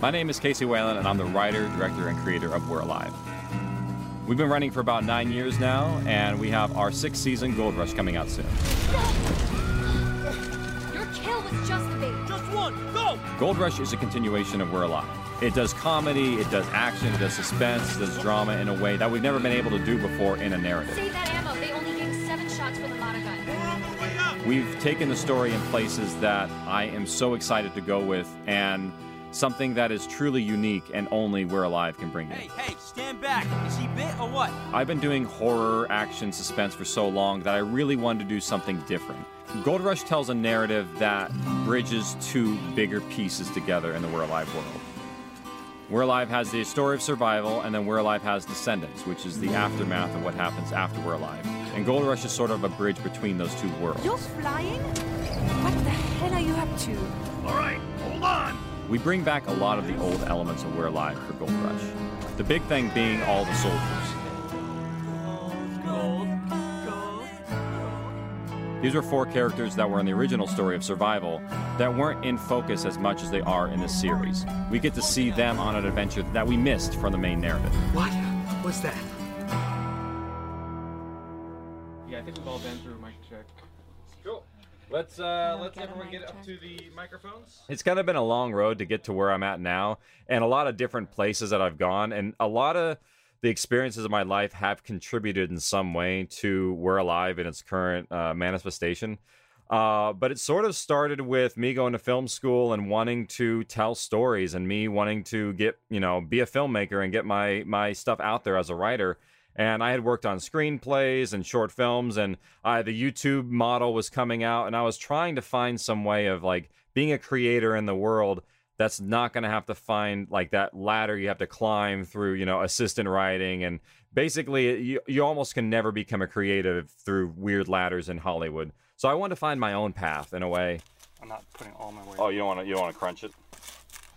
My name is Casey Wayland, and I'm the writer, director, and creator of We're Alive. We've been running for about nine years now, and we have our sixth season, Gold Rush, coming out soon. Your kill was just a bait. just one, go! Gold Rush is a continuation of We're Alive. It does comedy, it does action, it does suspense, it does drama in a way that we've never been able to do before in a narrative. Save that ammo. They only gave seven shots for the Mata gun. We're on the way up! We've taken the story in places that I am so excited to go with, and something that is truly unique and only We're Alive can bring you. Hey, hey, stand back. Is he bit or what? I've been doing horror, action, suspense for so long that I really wanted to do something different. Gold Rush tells a narrative that bridges two bigger pieces together in the We're Alive world. We're Alive has the story of survival, and then We're Alive has Descendants, which is the aftermath of what happens after We're Alive. And Gold Rush is sort of a bridge between those two worlds. You're flying? What the hell are you up to? All right, hold on! We bring back a lot of the old elements of We're Alive for Gold Rush. The big thing being all the soldiers. Gold, gold. These were four characters that were in the original story of survival that weren't in focus as much as they are in this series. We get to see them on an adventure that we missed from the main narrative. What? What's that? Yeah, I think we've all been through mic check. Cool. Let's uh, let's everyone get up to the microphones. It's kind of been a long road to get to where I'm at now, and a lot of different places that I've gone, and a lot of the experiences of my life have contributed in some way to We're Alive in its current uh, manifestation. Uh, but it sort of started with me going to film school and wanting to tell stories, and me wanting to get you know be a filmmaker and get my my stuff out there as a writer and I had worked on screenplays and short films, and uh, the YouTube model was coming out, and I was trying to find some way of like being a creator in the world that's not going to have to find like that ladder you have to climb through, you know, assistant writing, and basically you you almost can never become a creative through weird ladders in Hollywood. So I wanted to find my own path in a way. I'm not putting all my weight. Oh, you don't want to you don't want to crunch it.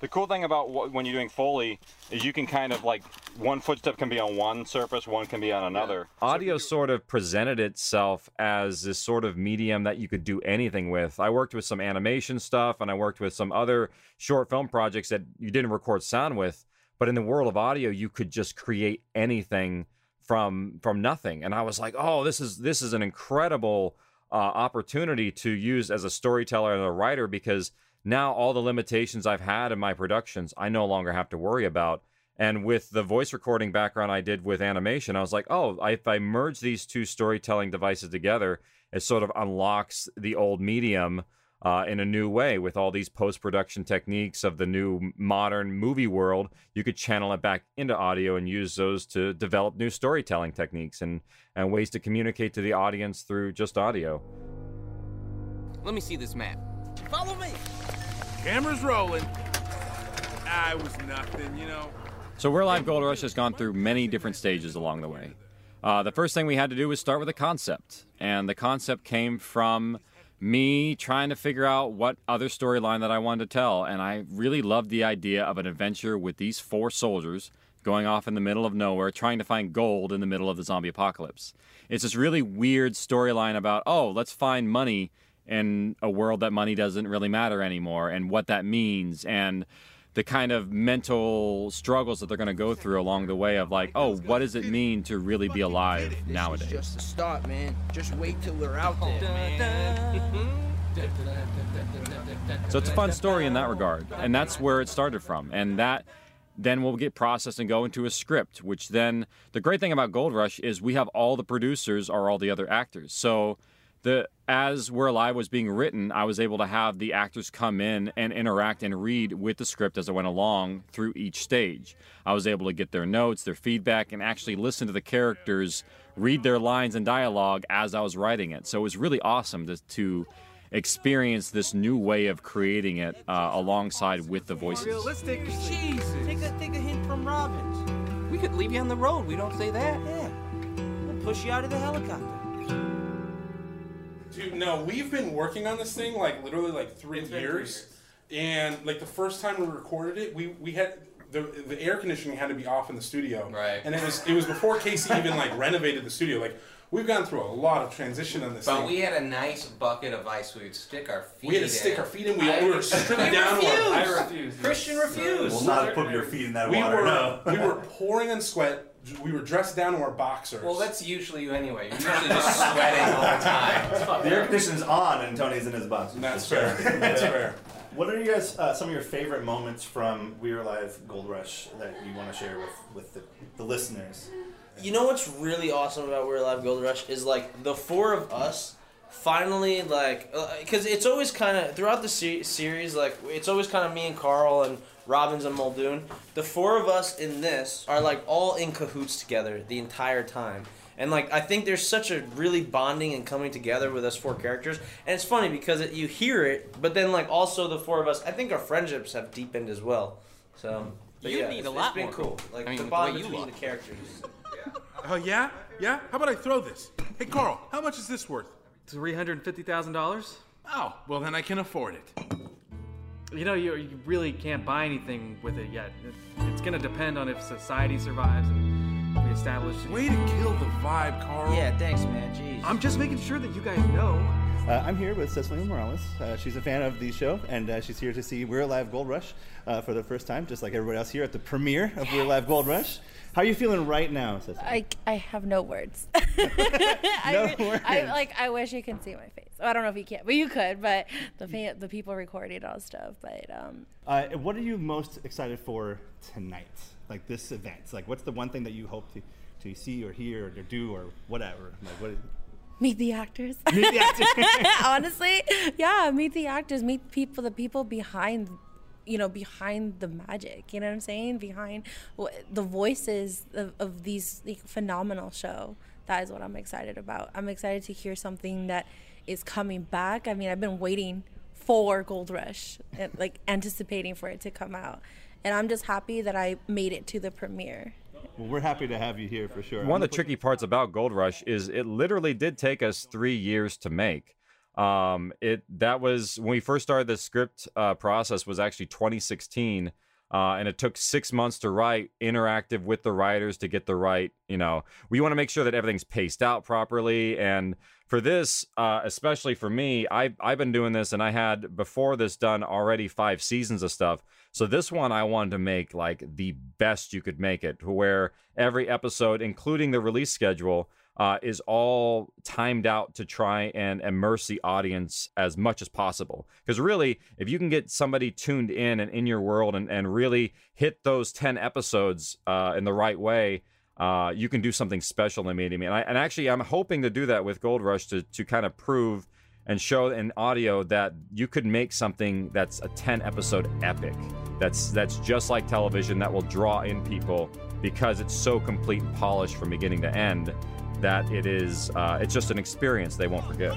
The cool thing about wh- when you're doing Foley is you can kind of like one footstep can be on one surface, one can be on another. Audio sort of presented itself as this sort of medium that you could do anything with. I worked with some animation stuff and I worked with some other short film projects that you didn't record sound with, but in the world of audio you could just create anything from from nothing. And I was like, "Oh, this is this is an incredible uh, opportunity to use as a storyteller and a writer because now all the limitations I've had in my productions, I no longer have to worry about. And with the voice recording background I did with animation, I was like, oh, if I merge these two storytelling devices together, it sort of unlocks the old medium uh, in a new way with all these post production techniques of the new modern movie world. You could channel it back into audio and use those to develop new storytelling techniques and, and ways to communicate to the audience through just audio. Let me see this map. Follow me. Camera's rolling. I was nothing, you know. So, We're Alive Gold Rush has gone through many different stages along the way. Uh, the first thing we had to do was start with a concept, and the concept came from me trying to figure out what other storyline that I wanted to tell. And I really loved the idea of an adventure with these four soldiers going off in the middle of nowhere trying to find gold in the middle of the zombie apocalypse. It's this really weird storyline about, oh, let's find money in a world that money doesn't really matter anymore and what that means and the kind of mental struggles that they're going to go through along the way of like, oh, what does it mean to really be alive nowadays? Just the start, man. Just wait till we're out there. So it's a fun story in that regard, and that's where it started from. And that then will get processed and go into a script, which then the great thing about Gold Rush is we have all the producers or all the other actors. So the as We're Alive was being written, I was able to have the actors come in and interact and read with the script as I went along through each stage. I was able to get their notes, their feedback, and actually listen to the characters read their lines and dialogue as I was writing it. So it was really awesome to, to experience this new way of creating it uh, alongside with the voices. Realistic. Jesus. Take a, take a hint from Robbins. We could leave you on the road. We don't say that. Yeah. We'll push you out of the helicopter. Dude, no, we've been working on this thing like literally like three It's three years. And like the first time we recorded it, we, we had the the air conditioning had to be off in the studio. Right. And it was it was before Casey even like renovated the studio. Like we've gone through a lot of transition on this But thing. we had a nice bucket of ice we would stick our feet We had to in. stick our feet in. We, I- we were stripped I down to our. refuse. I refuse. Christian refused. Will not put your feet in that we water. were no. we were pouring in sweat. We were dressed down to our boxers. Well, that's usually you anyway. You're usually just sweating all the time. The air conditioning's on and Tony's in his box. That's fair. That's fair. What are you guys uh, some of your favorite moments from We Are Live Gold Rush that you want to share with with the, the listeners? You know what's really awesome about We're Alive Gold Rush is like the four of us finally like because it's always kind of throughout the se- series like it's always kind of me and Carl and Robbins and Muldoon. The four of us in this are like all in cahoots together the entire time. And like I think there's such a really bonding and coming together with us four characters, and it's funny because it, you hear it, but then like also the four of us, I think our friendships have deepened as well. So, but You yeah, need it's, a lot it's been more cool. Like I mean, the with the bond you between the characters. Oh yeah, yeah. How about I throw this? Hey Carl, how much is this worth? Three hundred and fifty thousand dollars. Oh, well then I can afford it. You know, you, you really can't buy anything with it yet. It, it's gonna depend on if society survives and we establish. Way to kill the vibe, Carl. Yeah, thanks, man. Jeez. I'm just making sure that you guys know. Uh, I'm here with Cecilia Morales. Uh, she's a fan of the show, and uh, she's here to see We're Alive Gold Rush uh, for the first time, just like everybody else here at the premiere of We're Alive Gold Rush. How are you feeling right now, Cecilia? I, I have no words. No I, words. I like I wish you could see my face. I don't know if you can, but you could. But the fa- the people recording all stuff. But um, Uh, what are you most excited for tonight? Like this event? Like, what's the one thing that you hope to, to see or hear or do or whatever? Like, what? meet the actors. Meet the actors. Honestly, yeah, meet the actors. Meet people. The people behind. You know, behind the magic, you know what I'm saying? Behind the voices of, of these like, phenomenal show. That is what I'm excited about. I'm excited to hear something that is coming back. I mean, I've been waiting for Gold Rush, and, like anticipating for it to come out, and I'm just happy that I made it to the premiere. Well, we're happy to have you here for sure. One of the tricky parts about Gold Rush is it literally did take us three years to make. Um, it that was when we first started the script uh, process was actually 2016, uh, and it took six months to write, interactive with the writers to get the right. You know, we want to make sure that everything's paced out properly, and for this, uh, especially for me, I I've been doing this, and I had before this done already five seasons of stuff. So this one I wanted to make like the best you could make it, where every episode, including the release schedule, uh, is all timed out to try and immerse the audience as much as possible. Because really, if you can get somebody tuned in and in your world and, and really hit those 10 episodes uh, in the right way, uh, you can do something special in medium. And, I, and actually, I'm hoping to do that with Gold Rush to, to kind of prove and show in audio that you could make something that's a 10 episode epic that's that's just like television that will draw in people because it's so complete and polished from beginning to end that it is uh, it's just an experience they won't forget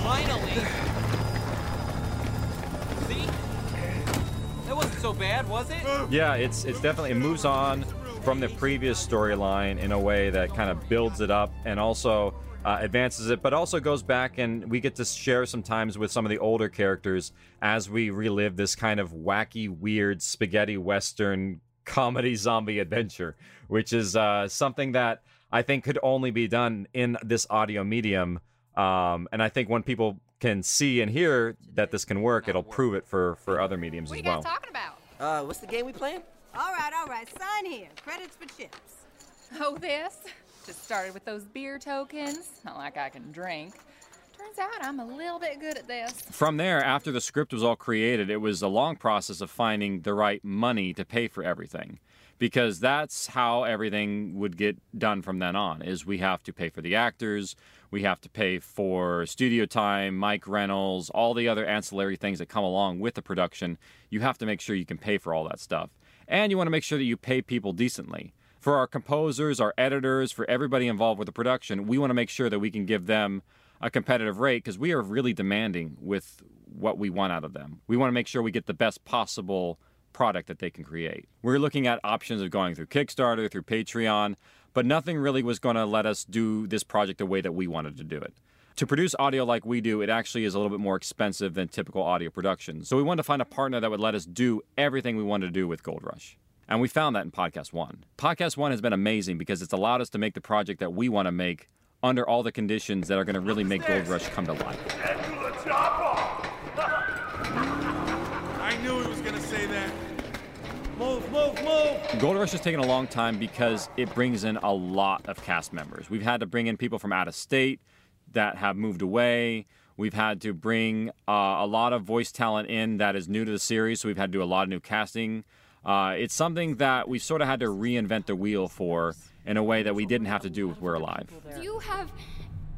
Finally! See? That wasn't so bad, was it? yeah it's it's definitely it moves on from the previous storyline in a way that kind of builds it up and also uh, advances it, but also goes back and we get to share some times with some of the older characters as we relive this kind of wacky, weird spaghetti western comedy zombie adventure, which is uh, something that I think could only be done in this audio medium. Um, and I think when people can see and hear that this can work, it'll prove it for for other mediums as well. What are you guys talking about? Uh, what's the game we playing? All right, all right. Sign here. Credits for chips. Oh, this? Just started with those beer tokens. Not like I can drink. Turns out I'm a little bit good at this. From there, after the script was all created, it was a long process of finding the right money to pay for everything. Because that's how everything would get done from then on is we have to pay for the actors, we have to pay for studio time, mic rentals, all the other ancillary things that come along with the production. You have to make sure you can pay for all that stuff. And you want to make sure that you pay people decently. For our composers, our editors, for everybody involved with the production, we want to make sure that we can give them a competitive rate because we are really demanding with what we want out of them. We want to make sure we get the best possible product that they can create. We're looking at options of going through Kickstarter, through Patreon, but nothing really was going to let us do this project the way that we wanted to do it. To produce audio like we do, it actually is a little bit more expensive than typical audio production. So we wanted to find a partner that would let us do everything we wanted to do with Gold Rush. And we found that in Podcast One. Podcast One has been amazing because it's allowed us to make the project that we want to make under all the conditions that are going to really make Gold Rush come to life. I knew he was gonna say that. Move, move, move! Gold Rush has taken a long time because it brings in a lot of cast members. We've had to bring in people from out of state that have moved away. We've had to bring uh, a lot of voice talent in that is new to the series, so we've had to do a lot of new casting. Uh, it's something that we sort of had to reinvent the wheel for in a way that we didn't have to do with We're Alive. Do you have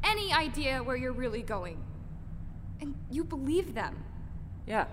any idea where you're really going? And you believe them? Yeah.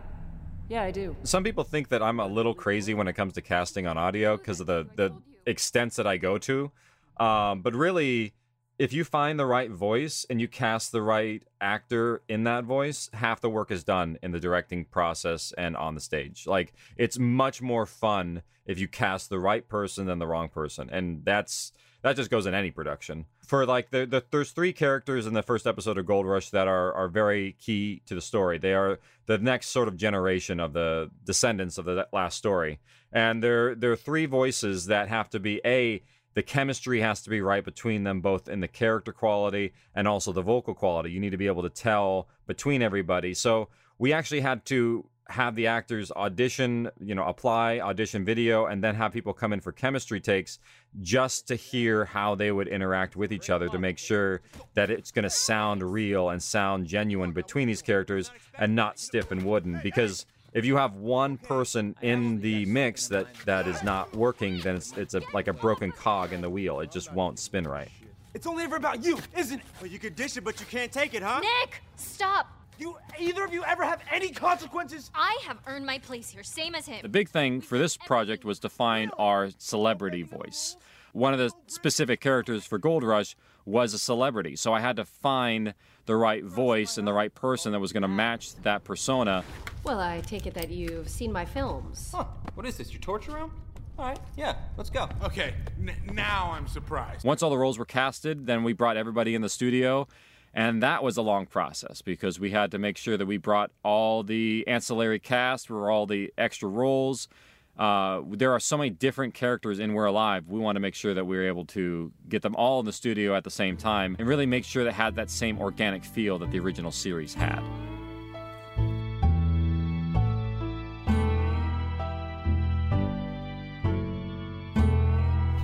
Yeah, I do. Some people think that I'm a little crazy when it comes to casting on audio because of the, the extents that I go to. Um, but really, if you find the right voice and you cast the right actor in that voice, half the work is done in the directing process and on the stage. Like it's much more fun if you cast the right person than the wrong person, and that's that just goes in any production. For like the, the there's three characters in the first episode of Gold Rush that are are very key to the story. They are the next sort of generation of the descendants of the last story, and they're they're three voices that have to be a the chemistry has to be right between them both in the character quality and also the vocal quality. You need to be able to tell between everybody. So we actually had to have the actors audition you know apply audition video and then have people come in for chemistry takes just to hear how they would interact with each other to make sure that it's going to sound real and sound genuine between these characters and not stiff and wooden. Because if you have one person in the mix that that is not working, then it's it's a like a broken cog in the wheel. It just won't spin right. It's only ever about you, isn't it? Well, you could dish it, but you can't take it, huh? Nick, stop! You either of you ever have any consequences? I have earned my place here, same as him. The big thing for this project was to find our celebrity voice. One of the specific characters for Gold Rush was a celebrity, so I had to find the right voice and the right person that was going to match that persona. Well, I take it that you've seen my films. Huh. What is this, your torture room? All right, yeah, let's go. Okay, n- now I'm surprised. Once all the roles were casted, then we brought everybody in the studio. And that was a long process because we had to make sure that we brought all the ancillary cast for all the extra roles. Uh, there are so many different characters in We're Alive. We want to make sure that we're able to get them all in the studio at the same time and really make sure that had that same organic feel that the original series had.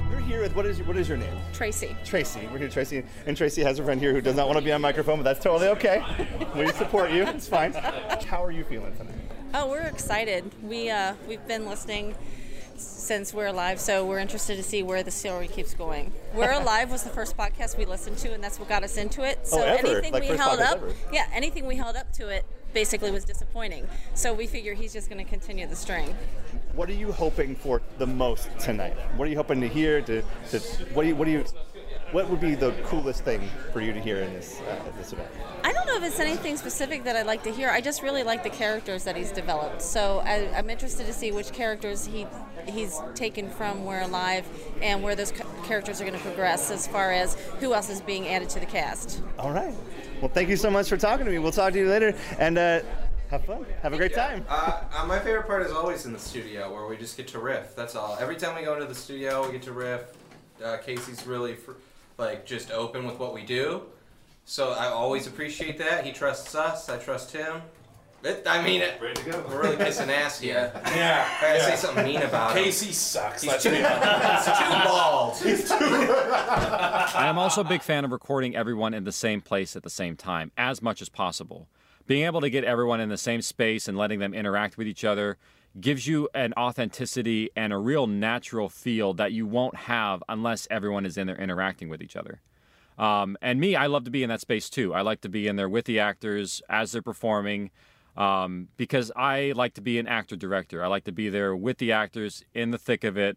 We're here with what is what is your name? Tracy. Tracy. We're here, Tracy, and Tracy has a friend here who does not want to be on microphone, but that's totally okay. We support you. It's fine. How are you feeling tonight? Oh, we're excited. We uh, we've been listening since we're alive, so we're interested to see where the story keeps going. We're alive was the first podcast we listened to, and that's what got us into it. So Oh, anything Like we held up, ever? yeah, anything we held up to it basically was disappointing. So we figure he's just going to continue the string. What are you hoping for the most tonight? What are you hoping to hear? To, to what do you what do you what would be the coolest thing for you to hear in this uh, this event? I don't know know if it's anything specific that I'd like to hear. I just really like the characters that he's developed. So I, I'm interested to see which characters he he's taken from We're Alive and where those ca- characters are going to progress as far as who else is being added to the cast. All right. Well, thank you so much for talking to me. We'll talk to you later, and uh, have fun. Have a great time. Uh, uh, my favorite part is always in the studio where we just get to riff. That's all. Every time we go into the studio, we get to riff. Uh, Casey's really fr- like just open with what we do, so I always appreciate that. He trusts us. I trust him. It, I mean, it, we're really kissing ass here. Yeah. I gotta yeah. say something mean about him. Casey sucks. He's let's too, be he's too bald. He's too. I am also a big fan of recording everyone in the same place at the same time, as much as possible. Being able to get everyone in the same space and letting them interact with each other gives you an authenticity and a real natural feel that you won't have unless everyone is in there interacting with each other. Um, and me, I love to be in that space too. I like to be in there with the actors as they're performing um, because I like to be an actor director. I like to be there with the actors in the thick of it,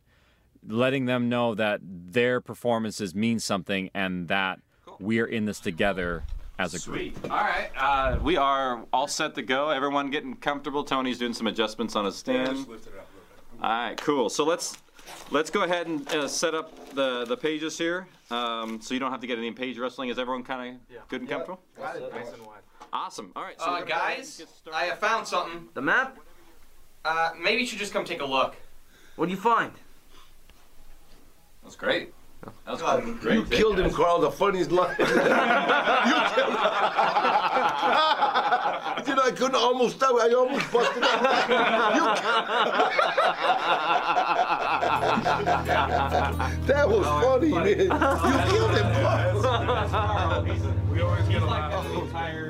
letting them know that their performances mean something and that we're in this together as a group. Sweet. All right, uh, we are all set to go. Everyone getting comfortable. Tony's doing some adjustments on his stand. All right, cool. So let's let's go ahead and uh, set up the the pages here, um, so you don't have to get any page wrestling. Is everyone kind of good and comfortable? Got it. Nice and wide. Awesome. All right, so Uh, we're gonna go ahead and guys. I have found something. The map? Uh, maybe you should just come take a look. What do you find? That's great. Great. You killed him, Carl. The funniest line. you killed him. You know, I couldn't almost stop. I almost busted out. You that was funny, man. You killed him, Carl. we always get a laugh. the entire.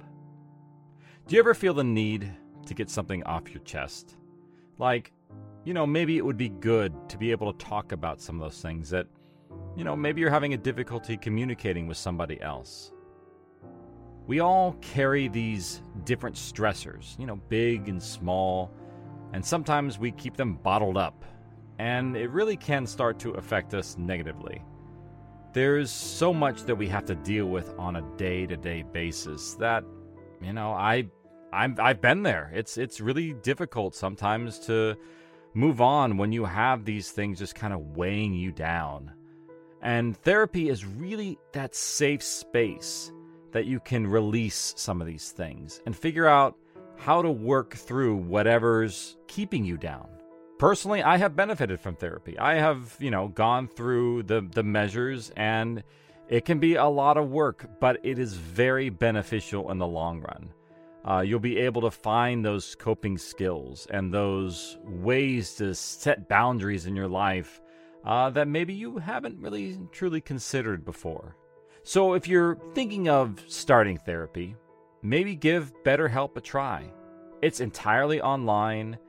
Do you ever feel the need to get something off your chest? Like, you know, maybe it would be good to be able to talk about some of those things that, you know, maybe you're having a difficulty communicating with somebody else. We all carry these different stressors, you know, big and small, and sometimes we keep them bottled up, and it really can start to affect us negatively. There's so much that we have to deal with on a day-to-day basis that you know, I I'm I've been there. It's it's really difficult sometimes to move on when you have these things just kind of weighing you down. And therapy is really that safe space that you can release some of these things and figure out how to work through whatever's keeping you down. Personally, I have benefited from therapy. I have, you know, gone through the the measures and it can be a lot of work, but it is very beneficial in the long run. Uh, you'll be able to find those coping skills and those ways to set boundaries in your life uh, that maybe you haven't really truly considered before. So if you're thinking of starting therapy, maybe give BetterHelp a try. It's entirely online,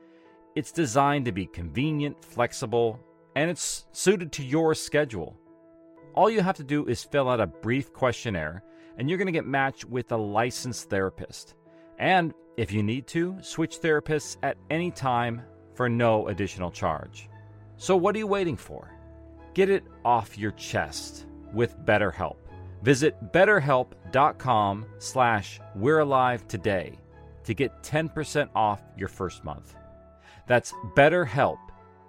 it's designed to be convenient, flexible, and it's suited to your schedule. All you have to do is fill out a brief questionnaire, and you're going to get matched with a licensed therapist. And if you need to, switch therapists at any time for no additional charge. So what are you waiting for? Get it off your chest with BetterHelp. Visit betterhelp.com slash we're alive today to get 10% off your first month. That's betterhelp,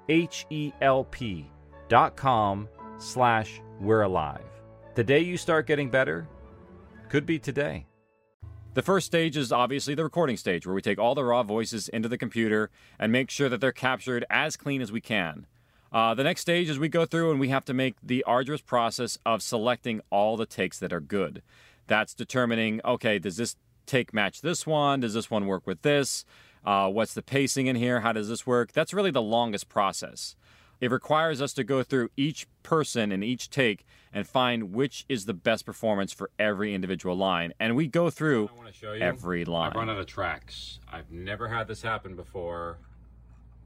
H-E-L-P dot com slash we're alive. The day you start getting better could be today. The first stage is obviously the recording stage, where we take all the raw voices into the computer and make sure that they're captured as clean as we can. Uh, the next stage is we go through and we have to make the arduous process of selecting all the takes that are good. That's determining, okay, does this take match this one? Does this one work with this? Uh, what's the pacing in here? How does this work? That's really the longest process. It requires us to go through each person in each take and find which is the best performance for every individual line. And we go through every line. I've run out of tracks. I've never had this happen before,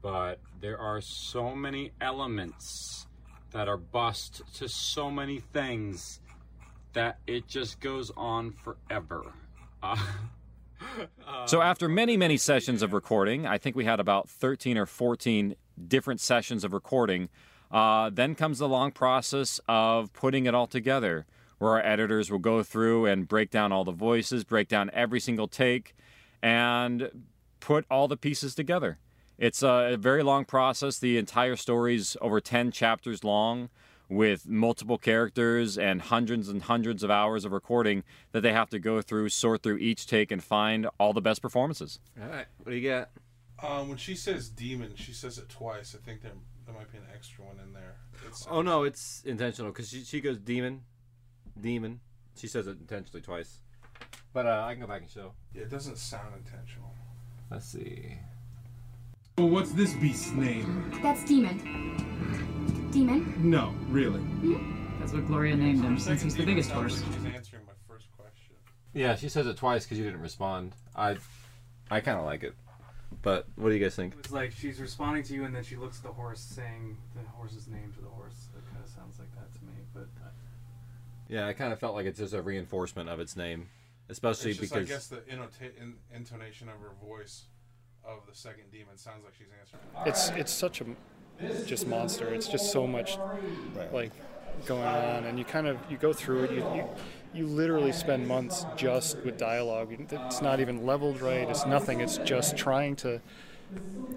but there are so many elements that are bust to so many things that it just goes on forever. Uh, So after many, many sessions of recording, I think we had about 13 or 14 different sessions of recording. Uh, then comes the long process of putting it all together, where our editors will go through and break down all the voices, break down every single take, and put all the pieces together. It's a very long process. The entire story's over 10 chapters long with multiple characters and hundreds and hundreds of hours of recording that they have to go through, sort through each take, and find all the best performances. All right, what do you got? Um, when she says demon, she says it twice. I think there, there might be an extra one in there. It's, Oh no, it's intentional because she, she goes demon, demon. She says it intentionally twice. But uh, I can go back and show. Yeah, it doesn't sound intentional. Let's see. Well, what's this beast's name? That's Demon. Demon? No, really. That's what Gloria named him, since he's the biggest horse. She's answering my first question. Yeah, she says it twice because you didn't respond. I, I kind of like it. But what do you guys think? It's like she's responding to you, and then she looks at the horse, saying the horse's name to the horse. It kind of sounds like that to me, but Yeah, I kind of felt like it's just a reinforcement of its name, especially it's just, because I guess the innota- in, intonation of her voice of the second demon sounds like she's answering. It's it's such a just monster. It's just so much like going on, and you kind of you go through it. You, you you literally spend months just with dialogue. It's not even leveled right. It's nothing. It's just trying to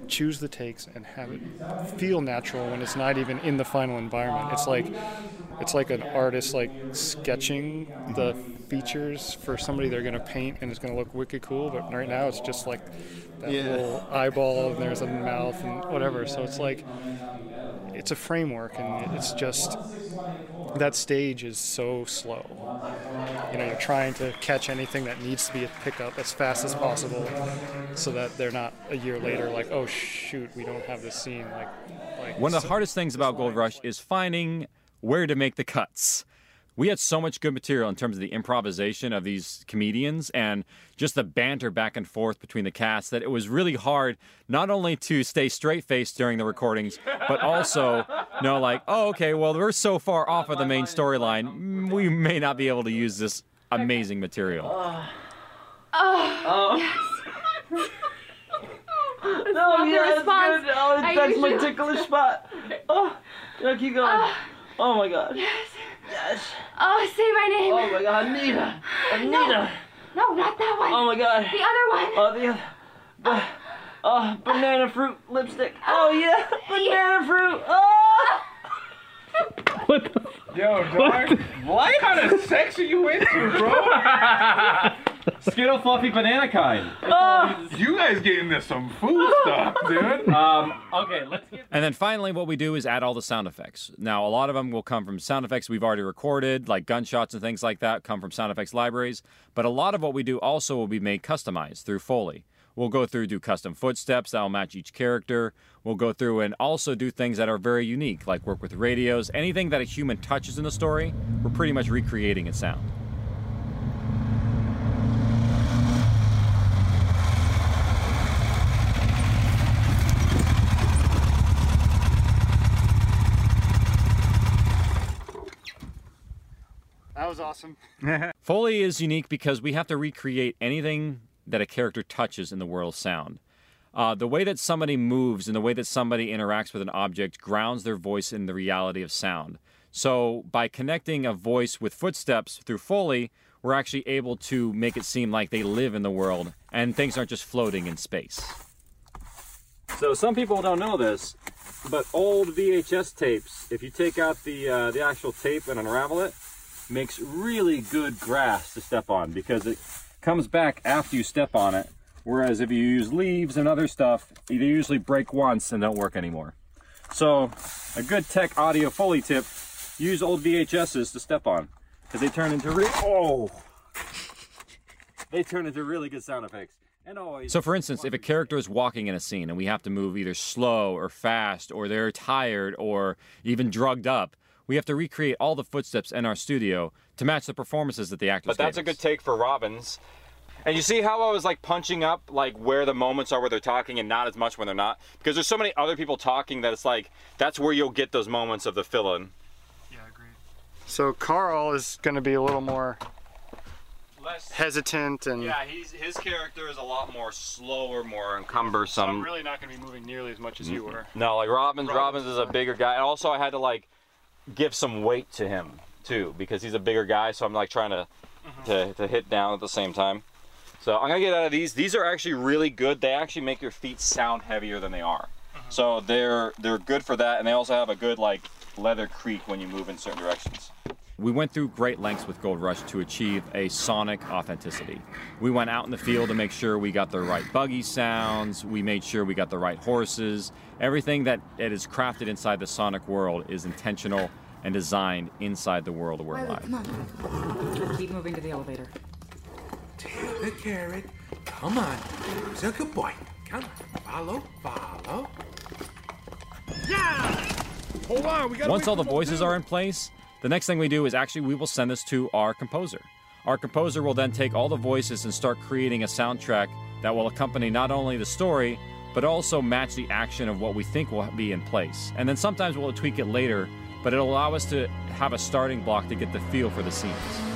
choose the takes and have it feel natural when it's not even in the final environment. It's like it's like an artist like sketching the features for somebody they're going to paint and it's going to look wicked cool. But right now it's just like that Yeah. little eyeball and there's a mouth and whatever. So it's like it's a framework and it's just that stage is so slow. You know, you're trying to catch anything that needs to be a pickup as fast as possible, so that they're not a year later like, oh shoot, we don't have this scene. Like, like One of the so- hardest things about Gold Rush is finding where to make the cuts. We had so much good material in terms of the improvisation of these comedians and just the banter back and forth between the cast that it was really hard not only to stay straight faced during the recordings, but also know, like, oh, okay, well, we're so far off of the main storyline, mm, we may not be able to use this amazing material. Oh, yes. No, the yeah, it's response. good. Oh, that's my ticklish spot. Oh, no, keep going. Ah. Oh my god. Yes. Yes. Oh, say my name. Oh my god, Anita. Anita. No, no not that one. Oh my god. The other one. Oh, the other. Ba- oh, banana fruit lipstick. Oh, oh yeah, banana fruit. Oh. What the? Yo, dog. What kind of sex are you into, bro? Skittle fluffy banana kind. Oh. You guys getting this some food stuff, dude. Um, okay, let's get. And then finally, what we do is add all the sound effects. Now, a lot of them will come from sound effects we've already recorded, like gunshots and things like that, come from sound effects libraries. But a lot of what we do also will be made customized through Foley. We'll go through do custom footsteps that'll match each character. We'll go through and also do things that are very unique, like work with radios. Anything that a human touches in the story, we're pretty much recreating its sound. Was awesome. Foley is unique because we have to recreate anything that a character touches in the world of sound. Uh, the way that somebody moves and the way that somebody interacts with an object grounds their voice in the reality of sound. So, by connecting a voice with footsteps through Foley, we're actually able to make it seem like they live in the world and things aren't just floating in space. So some people don't know this, but old VHS tapes, if you take out the uh, the actual tape and unravel it, makes really good grass to step on because it comes back after you step on it. Whereas if you use leaves and other stuff, they usually break once and don't work anymore. So a good tech audio foley tip: use old VHSs to step on because they turn into re- oh, they turn into really good sound effects. And always So, for instance, if a character is walking in a scene and we have to move either slow or fast, or they're tired or even drugged up, we have to recreate all the footsteps in our studio to match the performances that the actors But that's a gave good take for Robbins. And you see how I was like punching up like where the moments are where they're talking and not as much when they're not? Because there's so many other people talking that it's like that's where you'll get those moments of the fill in. Yeah, agreed. So Carl is going to be a little more Less hesitant and Yeah, he's his character is a lot more slower, more cumbersome. I'm really not going to be moving nearly as much as you were. No, like Robbins. Robbins is a bigger guy, and also I had to like give some weight to him too because he's a bigger guy. So I'm like trying to mm-hmm. to, to hit down at the same time. So I'm gonna get out of these. These are actually really good. They actually make your feet sound heavier than they are. Mm-hmm. So they're they're good for that, and they also have a good like leather creak when you move in certain directions. We went through great lengths with Gold Rush to achieve a sonic authenticity. We went out in the field to make sure we got the right buggy sounds, we made sure we got the right horses. Everything that, that is crafted inside the sonic world is intentional and designed inside the world of We're Alive. Come on. Keep moving to the elevator. Take the carrot. Come on. He's a good boy. Come on. Follow, follow. Yeah! Hold on, we gotta Once all the voices are in place, the next thing we do is actually we will send this to our composer. Our composer will then take all the voices and start creating a soundtrack that will accompany not only the story, but also match the action of what we think will be in place. And then sometimes we'll tweak it later, but it'll allow us to have a starting block to get the feel for the scenes.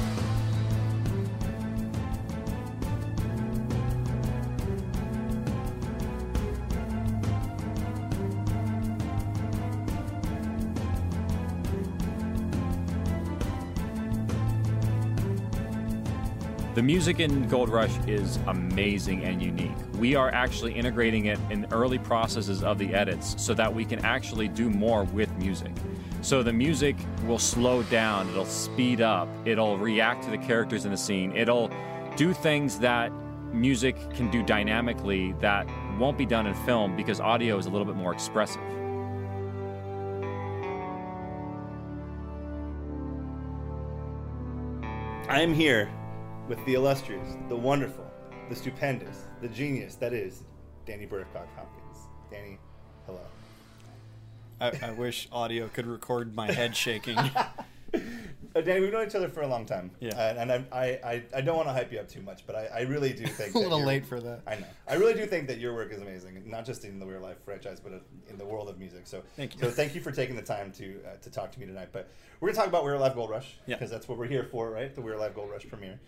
The music in Gold Rush is amazing and unique. We are actually integrating it in early processes of the edits so that we can actually do more with music. So the music will slow down, it'll speed up, it'll react to the characters in the scene, it'll do things that music can do dynamically that won't be done in film because audio is a little bit more expressive. I am here with the illustrious, the wonderful, the stupendous, the genius that is Danny Burkhardt Hopkins. Danny, hello. I, I wish audio could record my head shaking. Uh, Danny, we've known each other for a long time. Yeah. Uh, and I, I, I, don't want to hype you up too much, but I, I really do think A that little your- late for that. I know. I really do think that your work is amazing, not just in the We're Alive franchise, but in the world of music. So Thank you. So thank you for taking the time to uh, to talk to me tonight. But we're gonna talk about We're Alive Gold Rush Yeah. because that's what we're here for, right? The We're Alive Gold Rush premiere.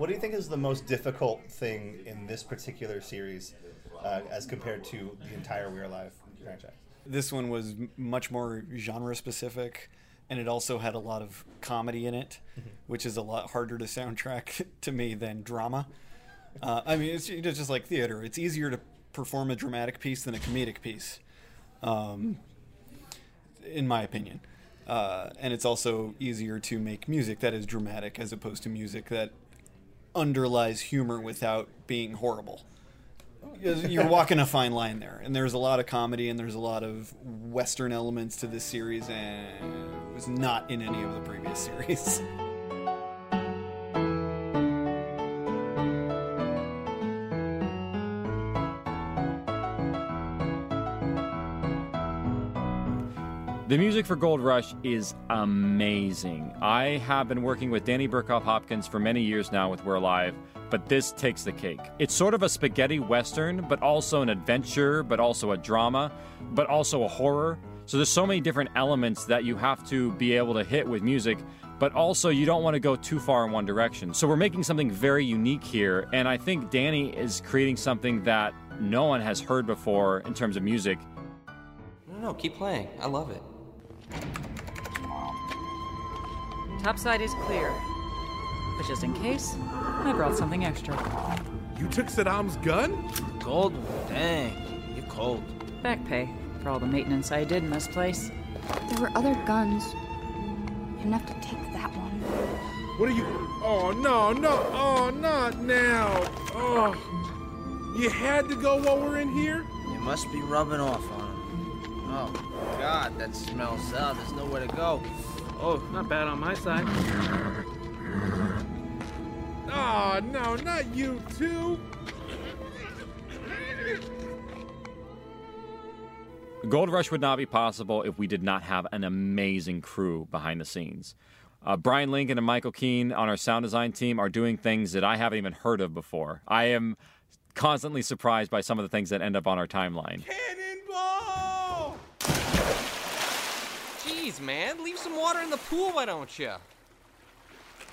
What do you think is the most difficult thing in this particular series uh, as compared to the entire We're Alive franchise? This one was much more genre specific, and it also had a lot of comedy in it, which is a lot harder to soundtrack to me than drama. Uh, I mean, it's, it's just like theater. It's easier to perform a dramatic piece than a comedic piece, um, in my opinion. Uh, and it's also easier to make music that is dramatic as opposed to music that underlies humor without being horrible. Oh. You're walking a fine line there, and there's a lot of comedy and there's a lot of Western elements to this series, and it was not in any of the previous series. The music for Gold Rush is amazing. I have been working with Danny Burkhoff Hopkins for many years now with We're Alive, but this takes the cake. It's sort of a spaghetti western, but also an adventure, but also a drama, but also a horror. So there's so many different elements that you have to be able to hit with music, but also you don't want to go too far in one direction. So we're making something very unique here, and I think Danny is creating something that no one has heard before in terms of music. No, no, keep playing. I love it. Topside is clear. But just in case, I brought something extra. You took Saddam's gun? Gold? Dang, you're cold. Back pay for all the maintenance I did in this place. There were other guns. You didn't have to take that one. What are you? Oh no, no, oh not now. Oh, you had to go while we're in here. You must be rubbing off on him. Oh God, that smells out. There's nowhere to go. Oh, not bad on my side. Oh no, not you too. Gold Rush would not be possible if we did not have an amazing crew behind the scenes. Uh, Brian Lincoln and Michael Keane on our sound design team are doing things that I haven't even heard of before. I am constantly surprised by some of the things that end up on our timeline. Cannonball! Jeez, man, leave some water in the pool, why don't you?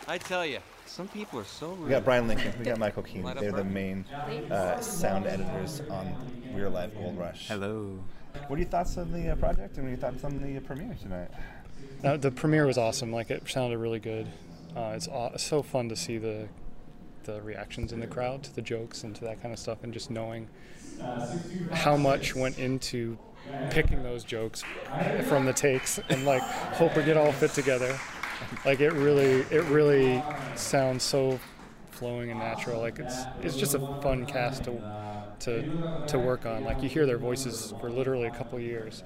I tell you, some people are so rude. We got Brian Lincoln. We got Michael Keane. They're the main uh, sound editors on We're Alive Gold Rush. Hello. What are your thoughts on the uh, project and what are your thoughts on the uh, premiere tonight? Uh, the premiere was awesome. Like it sounded really good. Uh, it's aw- so fun to see the the reactions in the crowd to the jokes and to that kind of stuff, and just knowing how much went into picking those jokes from the takes and like hoping it all fit together. Like it really, it really sounds so flowing and natural. Like it's it's just a fun cast to to to work on. Like you hear their voices for literally a couple years,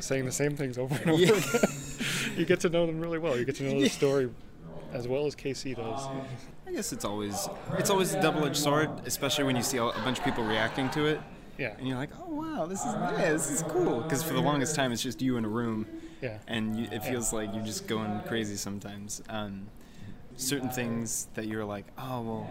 saying the same things over and over Yeah. again. you get to know them really well. You get to know the story as well as KC does. I guess it's always it's always a double-edged sword, especially when you see a a bunch of people reacting to it. Yeah. And you're like, oh wow, this is yeah, this is cool. Because for the longest time, it's just you in a room. Yeah. And you, it Yeah. feels like you're just going crazy sometimes. Um, certain things that you're like, oh well,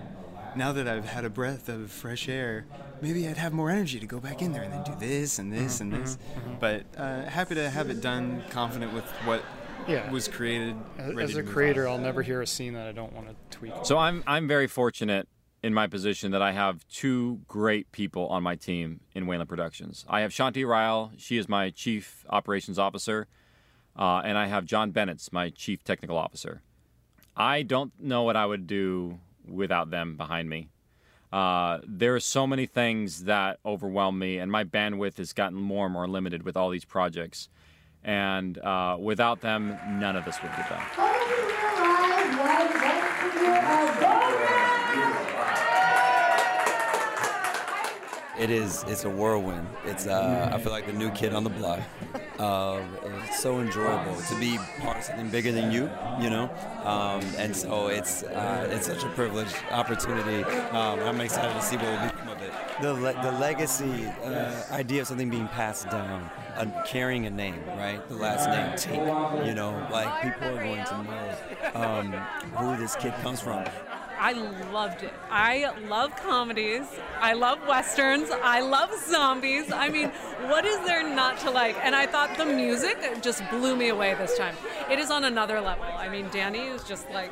now that I've had a breath of fresh air, maybe I'd have more energy to go back in there and then do this and this and this. But uh, happy to have it done, confident with what Yeah. was created. As, as a creator, on. I'll never hear a scene that I don't want to tweak. So I'm I'm very fortunate in my position that I have two great people on my team in Wayland Productions. I have Shanti Ryle, she is my chief operations officer, uh, and I have John Bennett's my chief technical officer. I don't know what I would do without them behind me. Uh, there are so many things that overwhelm me, and my bandwidth has gotten more and more limited with all these projects. And uh, without them, none of this would be done. It is. It's a whirlwind. It's. Uh, I feel like the new kid on the block. Uh, it's so enjoyable to be part of something bigger than you. You know, um, and so it's. Uh, it's such a privileged opportunity. Um, I'm excited to see what will become of it. The le- the legacy uh, idea of something being passed down, carrying a name, right? The last name Tink. You know, like people are going to know um, who this kid comes from. I loved it. I love comedies. I love westerns. I love zombies. I mean, what is there not to like? And I thought the music just blew me away this time. It is on another level. I mean, Danny is just like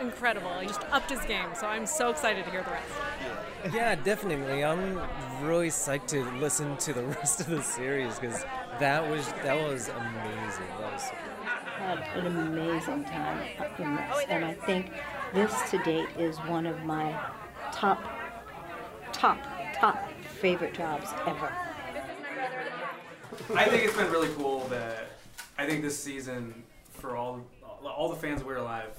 incredible. He just upped his game. So I'm so excited to hear the rest. Yeah, definitely. I'm really psyched to listen to the rest of the series because that was that was amazing. That was had an amazing time in this, and I think this to date is one of my top, top, top favorite jobs ever. I think it's been really cool that I think this season for all all the fans We're Alive,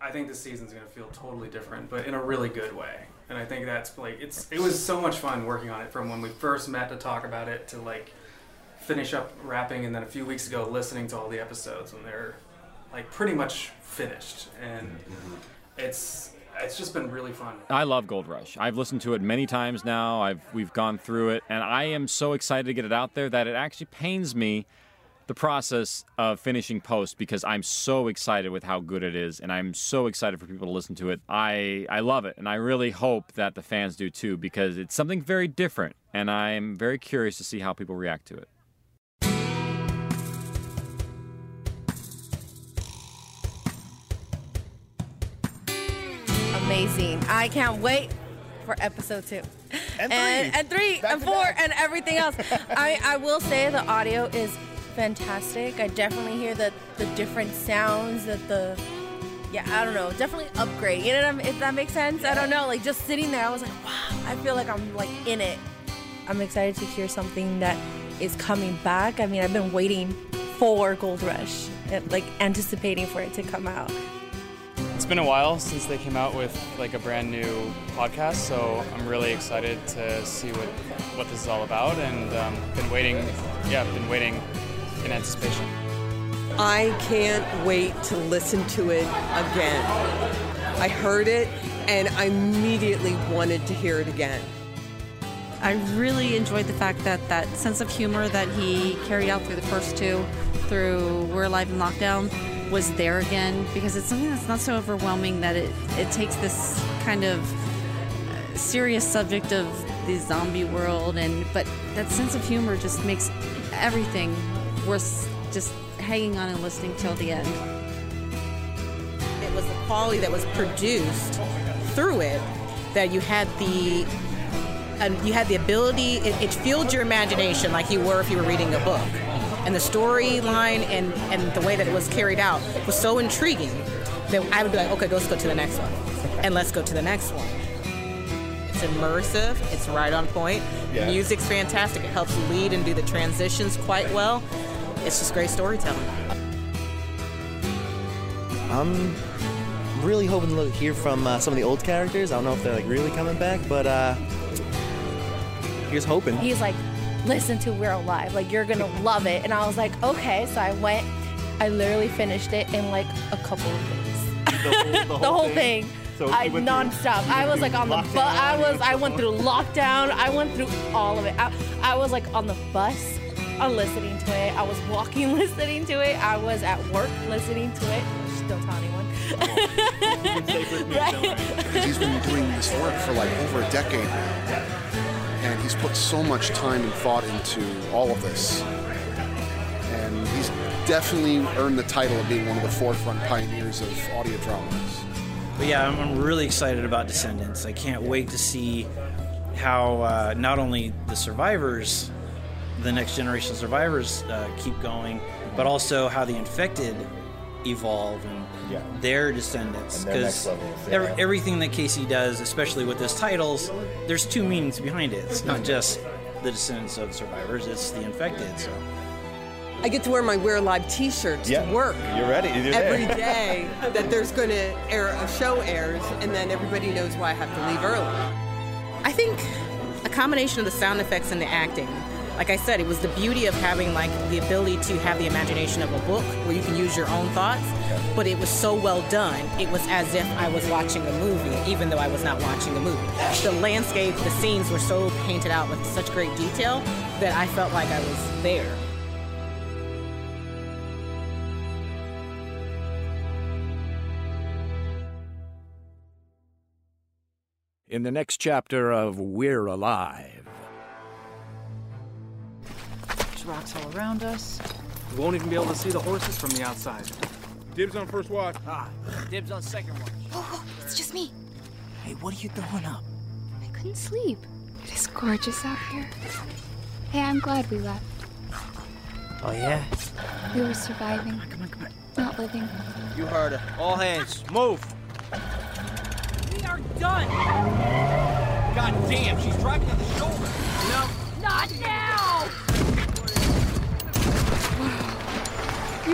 I think this season's gonna feel totally different, but in a really good way. And I think that's like it's it was so much fun working on it from when we first met to talk about it to like finish up wrapping and then a few weeks ago listening to all the episodes when they're like pretty much finished and mm-hmm. it's it's just been really fun. I love Gold Rush. I've listened to it many times now. I've we've gone through it, and I am so excited to get it out there that it actually pains me the process of finishing post because I'm so excited with how good it is and I'm so excited for people to listen to it. I I love it and I really hope that the fans do too because it's something very different and I'm very curious to see how people react to it. Amazing. I can't wait for episode two. And and, three. and three and four and everything else. I, I will say the audio is fantastic. I definitely hear the, the different sounds that the yeah, I don't know, definitely upgrade. You know what I mean? If that makes sense? I don't know. Like just sitting there, I was like, wow, I feel like I'm like in it. I'm excited to hear something that is coming back. I mean, I've been waiting for Gold Rush, and, like anticipating for it to come out. It's been a while since they came out with like a brand new podcast, so I'm really excited to see what what this is all about, and um, been waiting. Yeah, been waiting in anticipation. I can't wait to listen to it again. I heard it and I immediately wanted to hear it again. I really enjoyed the fact that that sense of humor that he carried out through the first two, through We're Alive in Lockdown, was there again because it's something that's not so overwhelming that it, it takes this kind of uh, serious subject of the zombie world and but that sense of humor just makes everything worth just hanging on and listening till the end. It was the quality that was produced through it that you had the and you had the ability it, it fueled your imagination like you were if you were reading a book and the storyline and, and the way that it was carried out was so intriguing that I would be like, okay, let's go to the next one. And let's go to the next one. It's immersive, it's right on point. Yeah. The music's fantastic, it helps lead and do the transitions quite well. It's just great storytelling. I'm really hoping to hear from uh, some of the old characters. I don't know if they're like really coming back, but uh, here's hoping. He's like, listen to We're Alive. Like, you're gonna love it. And I was like, okay. So I went, I literally finished it in like a couple of days. The whole, thing. So I you through- nonstop. I was like on the bus. I was. I went through lockdown. I went through all of it. I, I was like on the bus, uh, listening to it. I was walking, listening to it. I was at work, listening to it. Shh, Don't tell anyone. right? He's been doing this work for like over a decade now. And he's put so much time and thought into all of this. And he's definitely earned the title of being one of the forefront pioneers of audio dramas. But yeah, I'm, really excited about Descendants. I can't wait to see how uh, not only the survivors, the next generation survivors, uh, keep going, but also how the infected evolve and their descendants. And their next levels, yeah. ev- everything that Casey does, especially with his titles, there's two meanings behind it. It's not just the descendants of survivors; it's the infected. So. I get to wear my We're Alive t-shirt Yeah, to work. you're ready. You're there. every day that there's going to air a show airs, and then everybody knows why I have to leave early. I think a combination of the sound effects and the acting. Like I said, it was the beauty of having like the ability to have the imagination of a book where you can use your own thoughts, but it was so well done. It was as if I was watching a movie, even though I was not watching a movie. The landscape, the scenes were so painted out with such great detail that I felt like I was there. in the next chapter of We're Alive. There's rocks all around us. We won't even be able to see the horses from the outside. Dibs on first watch. Ah, dibs on second watch. Oh, it's just me. Hey, what are you throwing up? I couldn't sleep. It is gorgeous out here. Hey, I'm glad we left. Oh, yeah? We were surviving. Come on, come on, Not living. You heard her. All hands, move. We are done! God damn, she's driving on the shoulder.